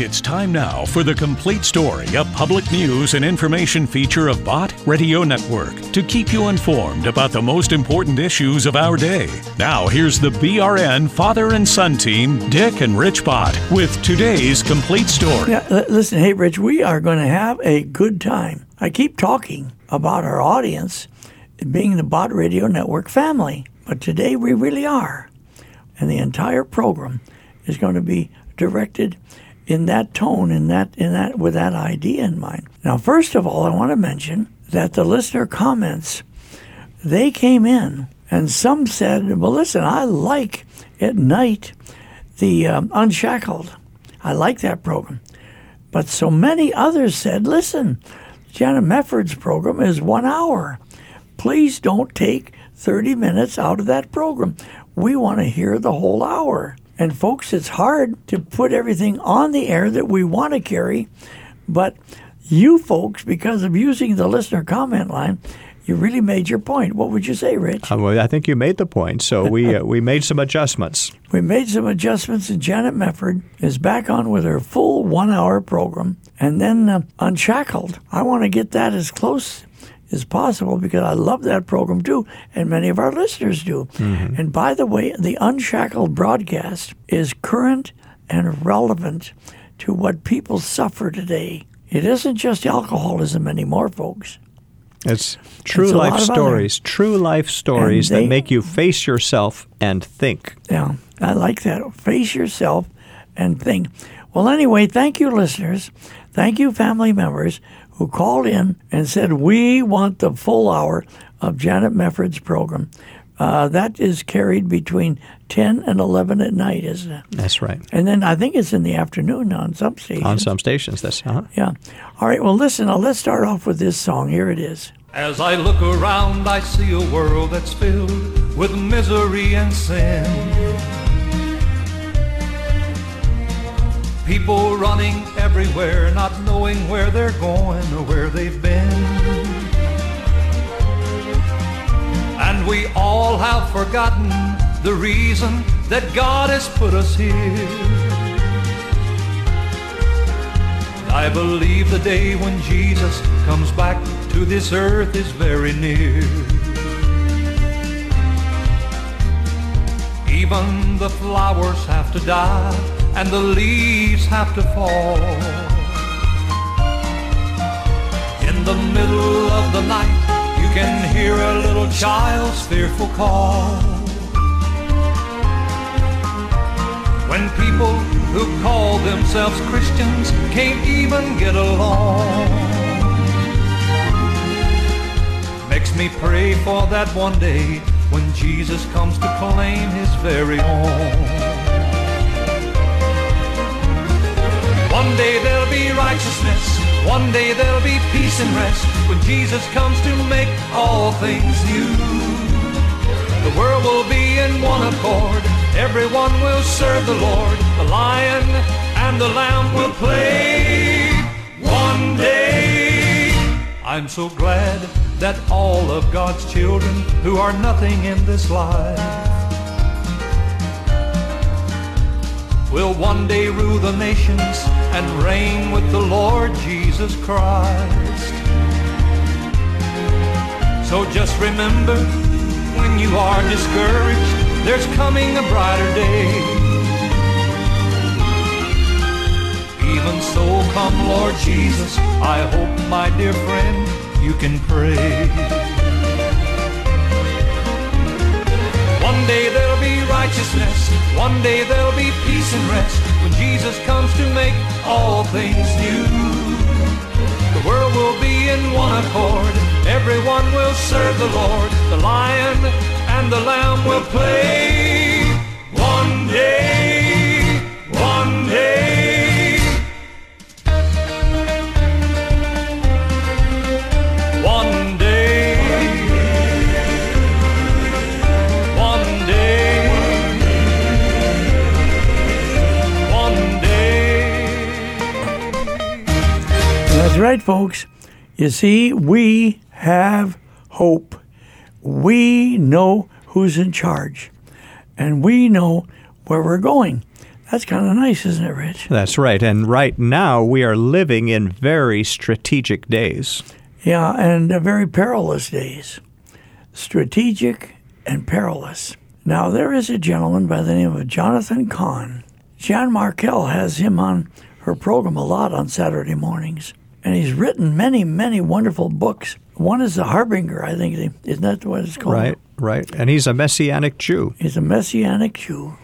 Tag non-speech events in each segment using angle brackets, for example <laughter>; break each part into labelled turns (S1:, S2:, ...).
S1: It's time now for the complete story, a public news and information feature of Bott Radio Network to keep you informed about the most important issues of our day. Now, here's the BRN father and son team, Dick and Rich Bott, with today's complete story.
S2: Yeah, listen, hey, Rich, we are going to have a good time. I keep talking about our audience being the Bott Radio Network family, but today we really are. And the entire program is going to be directed in that tone, in that, in that, with that idea in mind. Now, first of all, I want to mention that the listener comments, they came in, and some said, "Well, listen, I like at night the um, Unshackled. I like that program." But so many others said, "Listen, Janet Mefford's program is one hour. Please don't take 30 minutes out of that program. We want to hear the whole hour." And folks, it's hard to put everything on the air that we want to carry, but you folks, because of using the listener comment line, you really made your point. What would you say, Rich?
S3: Uh, well, I think you made the point. So we uh, we made some adjustments. <laughs>
S2: We made some adjustments, and Janet Mefford is back on with her full one-hour program, and then uh, Unshackled. I want to get that as close as possible because I love that program too, and many of our listeners do. Mm-hmm. And by the way, the Unshackled broadcast is current and relevant to what people suffer today. It isn't just alcoholism anymore, folks.
S3: It's true
S2: It's
S3: life stories, true life stories
S2: they-
S3: that make you face yourself and think.
S2: Yeah, I like that. Face yourself and think. Well, anyway, thank you, listeners. Thank you, family members who called in and said, We want the full hour of Janet Mefford's program. Uh, that is carried between 10 and 11 at night, isn't it?
S3: That's right.
S2: And then I think it's in the afternoon on some stations.
S3: On some stations, that's uh
S2: Yeah. All right, well, listen, now let's start off with this song. Here it is.
S4: As I look around, I see a world that's filled with misery and sin. People running everywhere, not knowing where they're going or where they've been. And we all have forgotten the reason that God has put us here. I believe the day when Jesus comes back to this earth is very near. Even the flowers have to die and the leaves have to fall. In the middle of the night, you can hear a little child's fearful call. When people who call themselves Christians can't even get along. Makes me pray for that one day when Jesus comes to claim his very own. One day there'll be righteousness, one day there'll be peace and rest when Jesus comes to make all things new. The world will be in one accord. Everyone will serve the Lord. The lion and the lamb will play one day. I'm so glad that all of God's children who are nothing in this life will one day rule the nations and reign with the Lord Jesus Christ. So just remember when you are discouraged, there's coming a brighter day. Even so, come Lord Jesus, I hope, my dear friend, you can pray. One day there'll be righteousness, one day there'll be peace and rest when Jesus comes to make all things new. The world will be in one accord. Everyone will serve the Lord. The lion and the lamb will play. One day,
S2: That's right, folks. You see, we have hope. We know who's in charge, and we know where we're going. That's kind of nice, isn't it, Rich?
S3: That's right. And right now, we are living in very strategic days.
S2: Yeah, and uh, very perilous days. Strategic and perilous. Now, there is a gentleman by the name of Jonathan Cahn. Jan Markell has him on her program a lot on Saturday mornings. And he's written many, many wonderful books. One is The Harbinger, I think. Isn't that what it's called?
S3: Right, right. And he's a Messianic Jew.
S2: He's a Messianic Jew.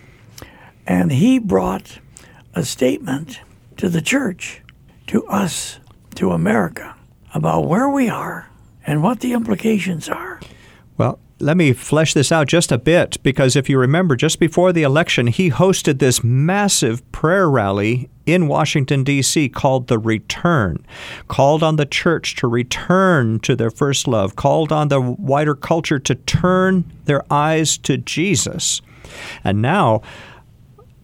S2: And he brought a statement to the church, to us, to America, about where we are and what the implications are.
S3: Well, let me flesh this out just a bit because if you remember, just before the election, he hosted this massive prayer rally in Washington, D.C., called The Return, called on the church to return to their first love, called on the wider culture to turn their eyes to Jesus. And now,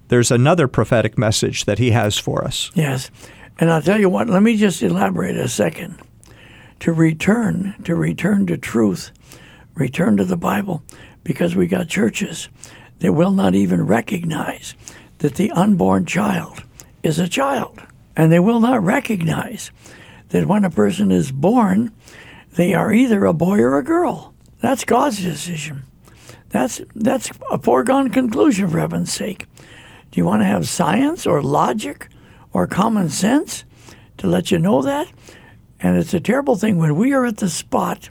S3: there's another prophetic message that he has for us.
S2: Yes. And I'll tell you what, let me just elaborate a second. To return, to return to truth, return to the Bible, because we got churches that will not even recognize that the unborn child is a child. And they will not recognize that when a person is born, they are either a boy or a girl. That's God's decision. That's, that's a foregone conclusion, for heaven's sake. Do you want to have science or logic or common sense to let you know that? And it's a terrible thing when we are at the spot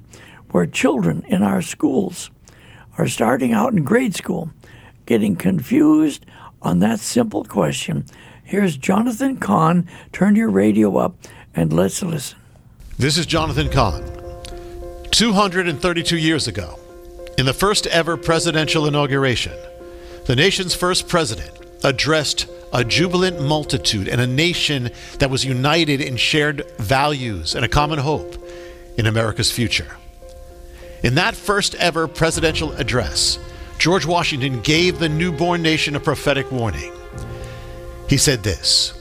S2: where children in our schools are starting out in grade school getting confused on that simple question. Here's Jonathan Cahn. Turn your radio up and let's listen.
S5: This is Jonathan Cahn. 232 years ago, in the first ever presidential inauguration, the nation's first president addressed a jubilant multitude and a nation that was united in shared values and a common hope in America's future. In that first ever presidential address, George Washington gave the newborn nation a prophetic warning. He said this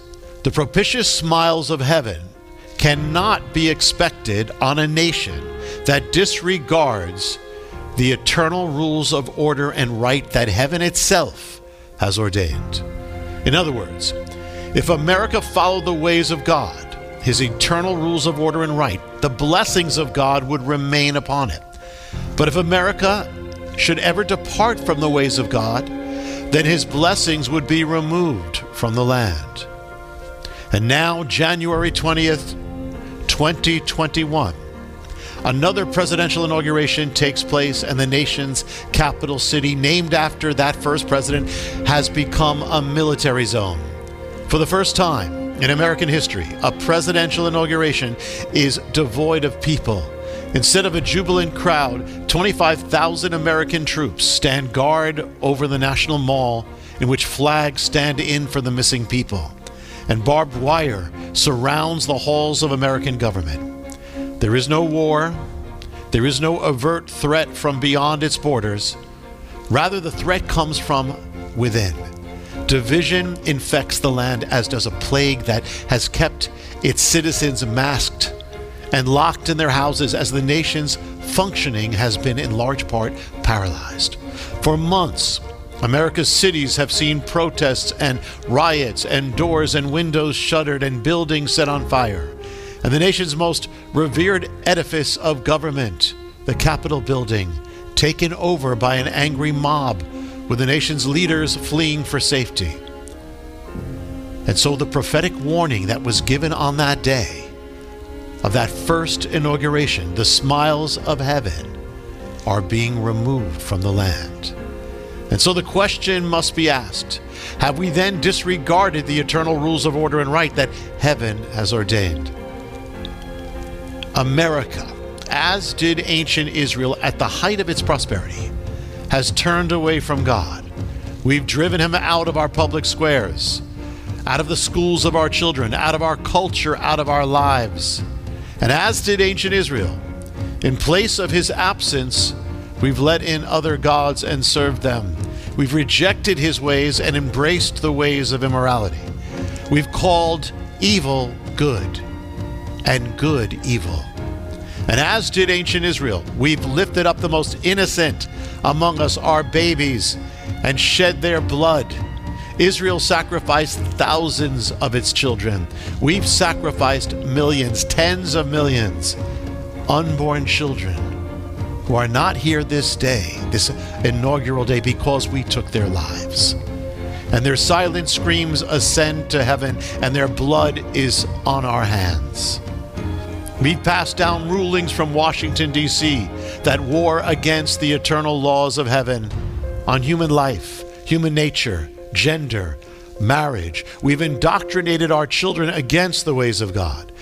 S5: The propitious smiles of heaven cannot be expected on a nation that disregards the eternal rules of order and right that heaven itself has ordained. In other words, if America followed the ways of God, his eternal rules of order and right, the blessings of God would remain upon it. But if America should ever depart from the ways of God, then his blessings would be removed from the land. And now, January 20th, 2021, another presidential inauguration takes place, and the nation's capital city, named after that first president, has become a military zone. For the first time in American history, a presidential inauguration is devoid of people. Instead of a jubilant crowd, 25,000 American troops stand guard over the National Mall, in which flags stand in for the missing people, and barbed wire surrounds the halls of American government. There is no war, there is no overt threat from beyond its borders. Rather, the threat comes from within. Division infects the land, as does a plague that has kept its citizens masked and locked in their houses as the nation's functioning has been in large part paralyzed. For months, America's cities have seen protests and riots, and doors and windows shuttered, and buildings set on fire. And the nation's most revered edifice of government, the Capitol building, taken over by an angry mob, with the nation's leaders fleeing for safety. And so the prophetic warning that was given on that day of that first inauguration, the smiles of heaven, are being removed from the land. And so the question must be asked Have we then disregarded the eternal rules of order and right that heaven has ordained? America, as did ancient Israel at the height of its prosperity, has turned away from God. We've driven him out of our public squares, out of the schools of our children, out of our culture, out of our lives. And as did ancient Israel, in place of his absence, we've let in other gods and served them. We've rejected his ways and embraced the ways of immorality. We've called evil good and good evil. And as did ancient Israel, we've lifted up the most innocent among us, our babies, and shed their blood Israel sacrificed thousands of its children. We've sacrificed millions, tens of millions, unborn children who are not here this day, this inaugural day, because we took their lives. And their silent screams ascend to heaven, and their blood is on our hands. We've passed down rulings from Washington, D.C. that war against the eternal laws of heaven on human life, human nature, gender, marriage. We've indoctrinated our children against the ways of God.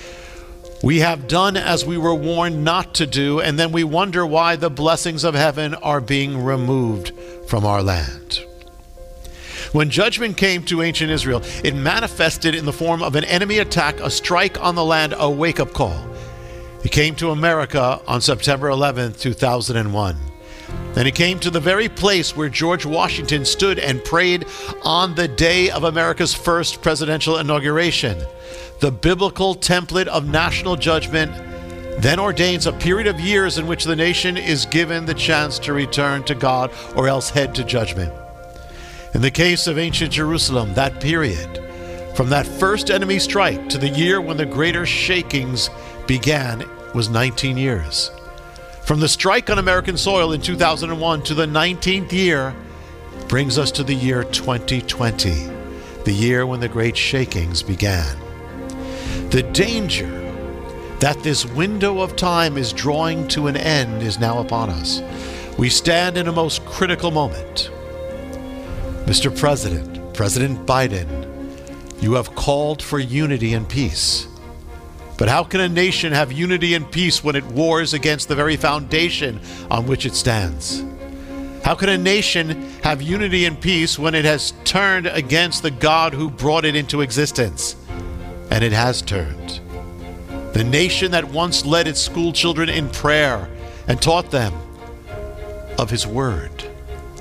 S5: We have done as we were warned not to do, and then we wonder why the blessings of heaven are being removed from our land. When judgment came to ancient Israel, it manifested in the form of an enemy attack, a strike on the land, a wake up call. It came to America on September 11, 2001. And he came to the very place where George Washington stood and prayed on the day of America's first presidential inauguration. The biblical template of national judgment then ordains a period of years in which the nation is given the chance to return to God or else head to judgment. In the case of ancient Jerusalem, that period, from that first enemy strike to the year when the greater shakings began, was 19 years. From the strike on American soil in 2001 to the 19th year brings us to the year 2020, the year when the great shakings began. The danger that this window of time is drawing to an end is now upon us. We stand in a most critical moment. Mr. President, President Biden, you have called for unity and peace. But how can a nation have unity and peace when it wars against the very foundation on which it stands? How can a nation have unity and peace when it has turned against the God who brought it into existence? And it has turned. The nation that once led its school children in prayer and taught them of His Word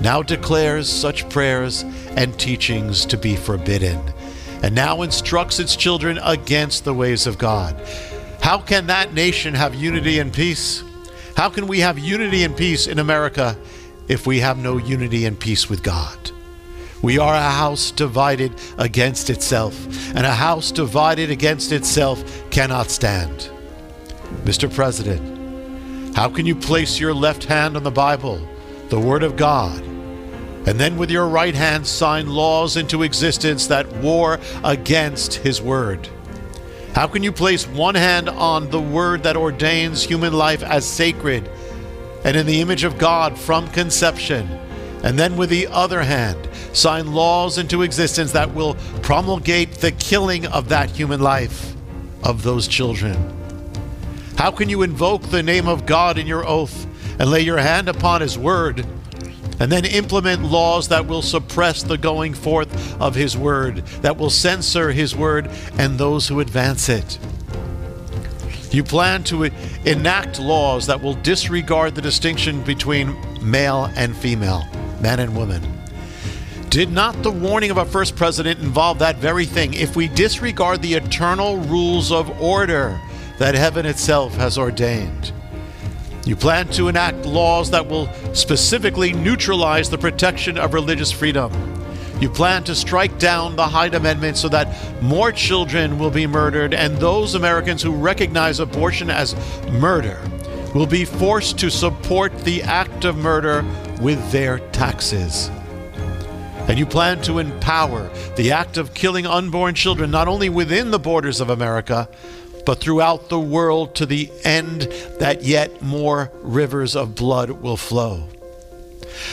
S5: now declares such prayers and teachings to be forbidden and now instructs its children against the ways of God. How can that nation have unity and peace? How can we have unity and peace in America if we have no unity and peace with God? We are a house divided against itself, and a house divided against itself cannot stand. Mr. President, how can you place your left hand on the Bible, the Word of God, and then with your right hand sign laws into existence that war against His Word? How can you place one hand on the Word that ordains human life as sacred and in the image of God from conception, and then with the other hand sign laws into existence that will promulgate the killing of that human life, of those children? How can you invoke the name of God in your oath and lay your hand upon His Word? And then implement laws that will suppress the going forth of His Word, that will censor His Word and those who advance it. You plan to enact laws that will disregard the distinction between male and female, man and woman. Did not the warning of our first president involve that very thing? If we disregard the eternal rules of order that heaven itself has ordained, you plan to enact laws that will specifically neutralize the protection of religious freedom. You plan to strike down the Hyde Amendment so that more children will be murdered, and those Americans who recognize abortion as murder will be forced to support the act of murder with their taxes. And you plan to empower the act of killing unborn children not only within the borders of America, but throughout the world to the end that yet more rivers of blood will flow.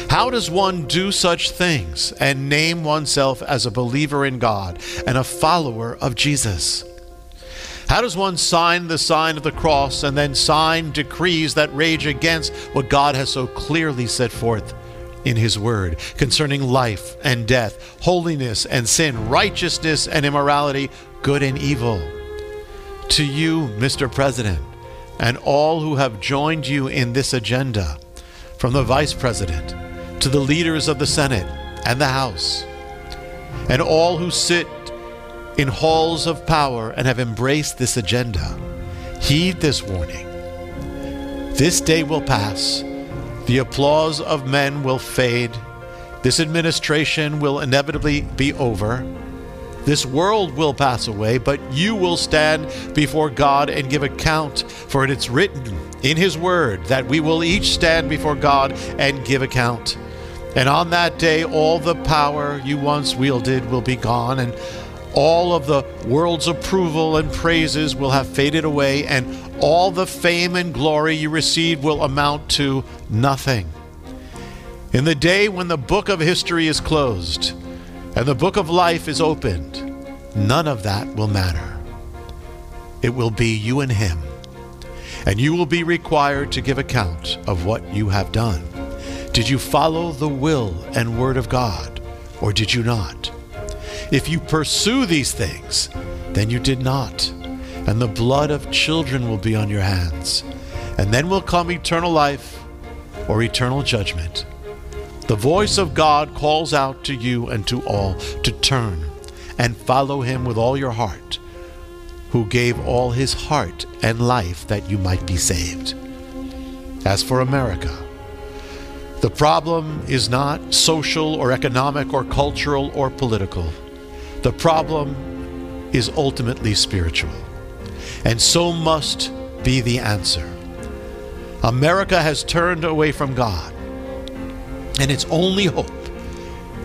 S5: How does one do such things and name oneself as a believer in God and a follower of Jesus? How does one sign the sign of the cross and then sign decrees that rage against what God has so clearly set forth in His Word concerning life and death, holiness and sin, righteousness and immorality, good and evil? To you, Mr. President, and all who have joined you in this agenda, from the Vice President to the leaders of the Senate and the House, and all who sit in halls of power and have embraced this agenda, heed this warning. This day will pass, the applause of men will fade, This administration will inevitably be over. This world will pass away, but you will stand before God and give account, for it is written in His Word that we will each stand before God and give account. And on that day, all the power you once wielded will be gone, and all of the world's approval and praises will have faded away, and all the fame and glory you received will amount to nothing. In the day when the book of history is closed and the book of life is opened, none of that will matter. It will be you and Him, and you will be required to give account of what you have done. Did you follow the will and word of God, or did you not? If you pursue these things, then you did not, and the blood of children will be on your hands. And then will come eternal life or eternal judgment. The voice of God calls out to you and to all to turn and follow him with all your heart, who gave all his heart and life that you might be saved. As for America, the problem is not social or economic or cultural or political. The problem is ultimately spiritual. And so must be the answer. America has turned away from God, and its only hope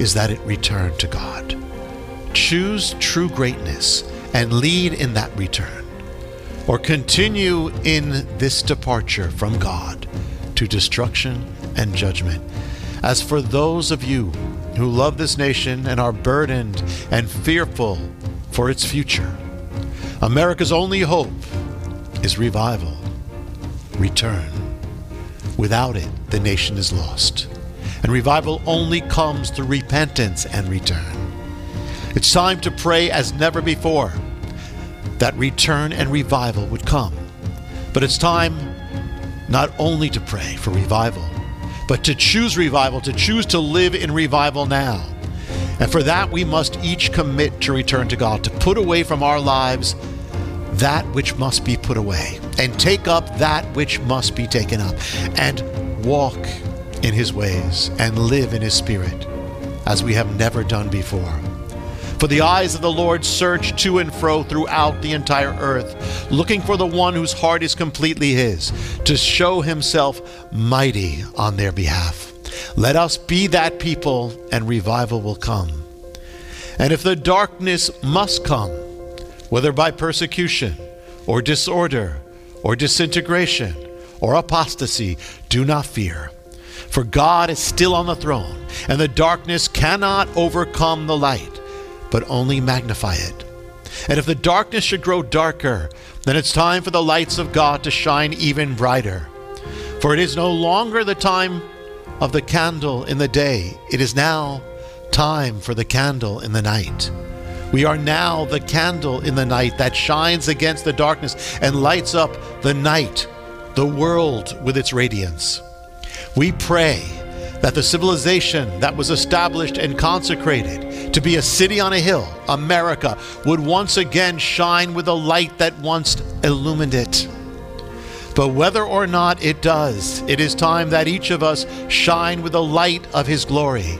S5: is that it return to God. Choose true greatness and lead in that return, or continue in this departure from God to destruction and judgment. As for those of you who love this nation and are burdened and fearful for its future, America's only hope is revival, return. Without it, the nation is lost. And revival only comes through repentance and return. It's time to pray as never before that return and revival would come. But it's time not only to pray for revival, but to choose revival, to choose to live in revival now. And for that, we must each commit to return to God, to put away from our lives that which must be put away, and take up that which must be taken up, and walk in His ways, and live in His Spirit, as we have never done before. For the eyes of the Lord search to and fro throughout the entire earth, looking for the one whose heart is completely His, to show Himself mighty on their behalf. Let us be that people, and revival will come. And if the darkness must come, whether by persecution, or disorder, or disintegration, or apostasy, do not fear. For God is still on the throne, and the darkness cannot overcome the light but only magnify it. And if the darkness should grow darker, then it's time for the lights of God to shine even brighter. For it is no longer the time of the candle in the day, it is now time for the candle in the night. We are now the candle in the night that shines against the darkness and lights up the night, the world with its radiance. We pray that the civilization that was established and consecrated to be a city on a hill, America, would once again shine with the light that once illumined it. But whether or not it does, it is time that each of us shine with the light of His glory.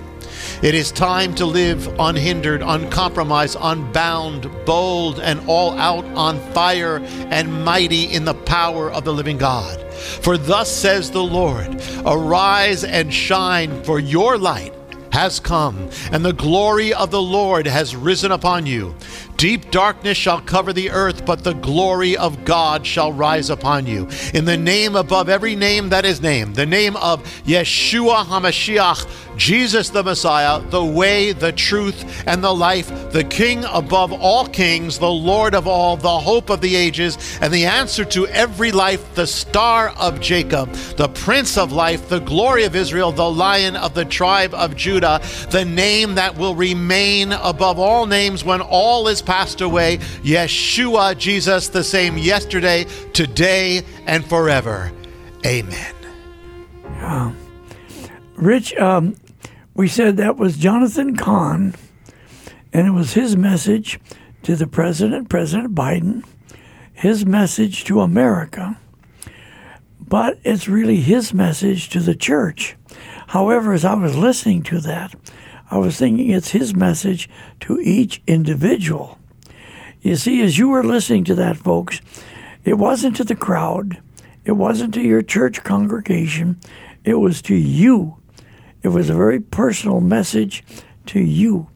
S5: It is time to live unhindered, uncompromised, unbound, bold, and all out on fire and mighty in the power of the living God. For thus says the Lord Arise and shine, for your light has come, and the glory of the Lord has risen upon you. Deep darkness shall cover the earth, but the glory of God shall rise upon you. In the name above every name that is named, the name of Yeshua HaMashiach, Jesus the Messiah, the way, the truth, and the life, the King above all kings, the Lord of all, the hope of the ages, and the answer to every life, the star of Jacob, the Prince of life, the glory of Israel, the Lion of the tribe of Judah, the name that will remain above all names when all is passed away, Yeshua, Jesus, the same yesterday, today, and forever. Amen.
S2: Rich, um, we said that was Jonathan Cahn, and it was his message to the president, President Biden, his message to America, but it's really his message to the church. However, as I was listening to that, I was thinking it's his message to each individual. You see, as you were listening to that, folks, it wasn't to the crowd, it wasn't to your church congregation, it was to you. It was a very personal message to you.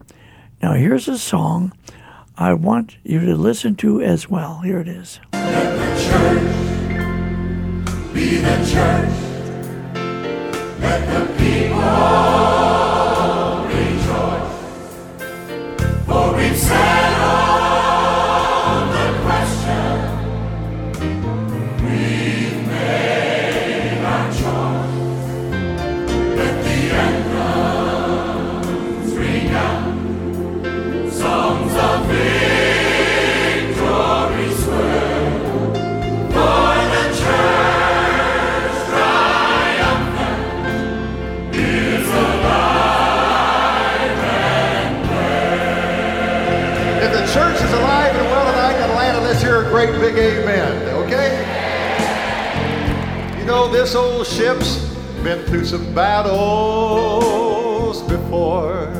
S2: Now, here's a song I want you to listen to as well. Here it is.
S6: Let the church be the church. Let the people
S7: big amen, okay? You know, this old ship's been through some battles before.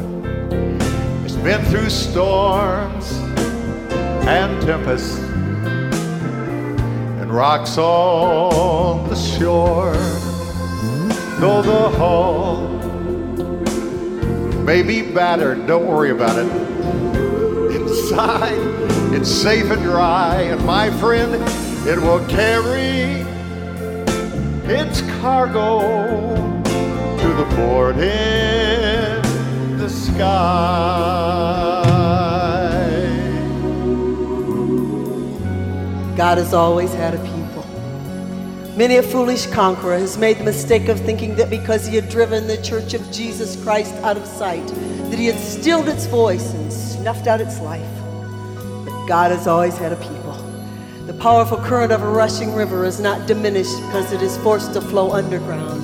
S7: It's been through storms and tempests and rocks on the shore. Though the hull may be battered, don't worry about it <laughs> inside. It's safe and dry, and my friend, it will carry its cargo to the port in the sky.
S8: God has always had a people. Many a foolish conqueror has made the mistake of thinking that because he had driven the church of Jesus Christ out of sight, that he had stilled its voice and snuffed out its life. God has always had a people. The powerful current of a rushing river is not diminished because it is forced to flow underground.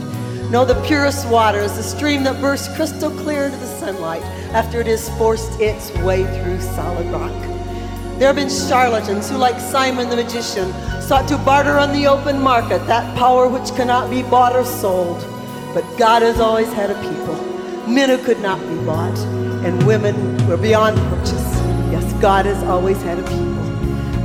S8: No, the purest water is the stream that bursts crystal clear into the sunlight after it has forced its way through solid rock. There have been charlatans who, like Simon the magician, sought to barter on the open market that power which cannot be bought or sold. But God has always had a people, men who could not be bought, and women who are beyond purchase. Yes, God has always had a people.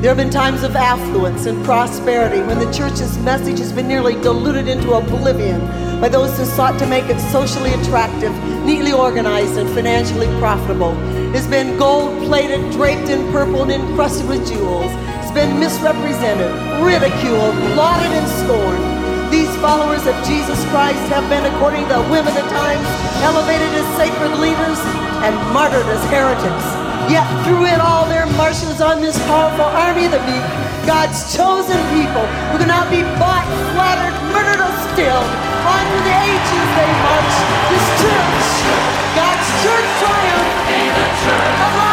S8: There have been times of affluence and prosperity when the church's message has been nearly diluted into oblivion by those who sought to make it socially attractive, neatly organized, and financially profitable. It's been gold plated, draped in purple, and encrusted with jewels. It's been misrepresented, ridiculed, lauded, and scorned. These followers of Jesus Christ have been, according to the women at times, elevated as sacred leaders and martyred as heretics. Yet through it all, there marches on this powerful army of the meek, God's chosen people who cannot be bought, flattered, murdered, or stilled. On through the ages they march. This church, God's church triumph, alive and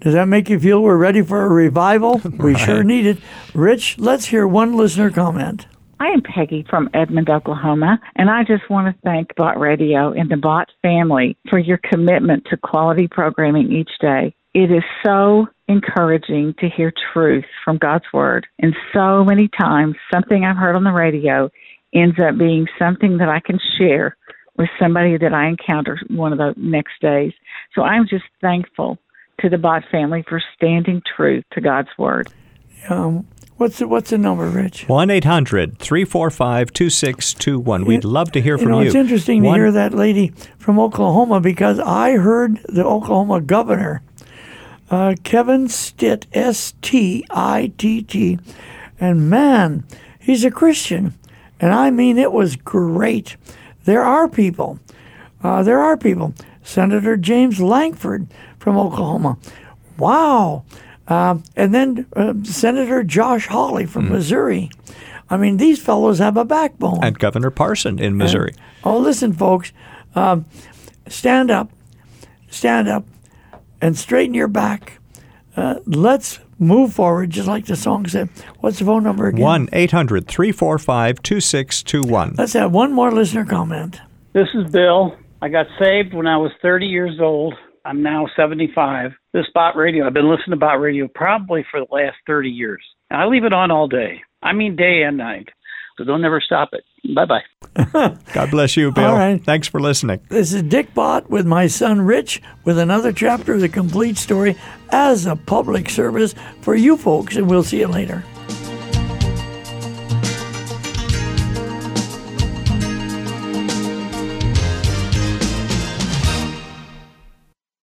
S2: Does that make you feel we're ready for a revival? <laughs> We sure need it. Rich, let's hear one listener comment.
S9: I am Peggy from Edmond, Oklahoma, and I just want to thank Bott Radio and the Bott family for your commitment to quality programming each day. It is so encouraging to hear truth from God's Word, and so many times something I've heard on the radio ends up being something that I can share with somebody that I encounter one of the next days. So I'm just thankful to the Bott family for standing true to God's Word.
S2: Um, what's the, what's the number, Rich?
S3: 1 800 345 2621. We'd love to hear
S2: You
S3: from
S2: know,
S3: you.
S2: it's interesting to hear that lady from Oklahoma because I heard the Oklahoma governor, uh, Kevin Stitt, S T I T T, and man, he's a Christian. And I mean, it was great. There are people, uh, there are people. Senator James Lankford from Oklahoma. Wow. Um, and then uh, Senator Josh Hawley from Missouri. I mean, these fellows have a backbone.
S3: And Governor Parson in Missouri.
S2: Oh, listen, folks. Um, stand up, stand up, and straighten your back. Uh, let's move forward, just like the song said. What's the phone number again?
S3: 1 800 345 2621.
S2: Let's have one more listener comment.
S10: This is Bill. I got saved when I was 30 years old. I'm now 75. This Bott Radio, I've been listening to Bott Radio probably for the last 30 years. And I leave it on all day. I mean, day and night. So don't ever stop it. Bye bye. <laughs>
S3: God bless you, Bill.
S2: All right.
S3: Thanks for listening.
S2: This is Dick Bott with my son Rich with another chapter of the complete story as a public service for you folks, and we'll see you later.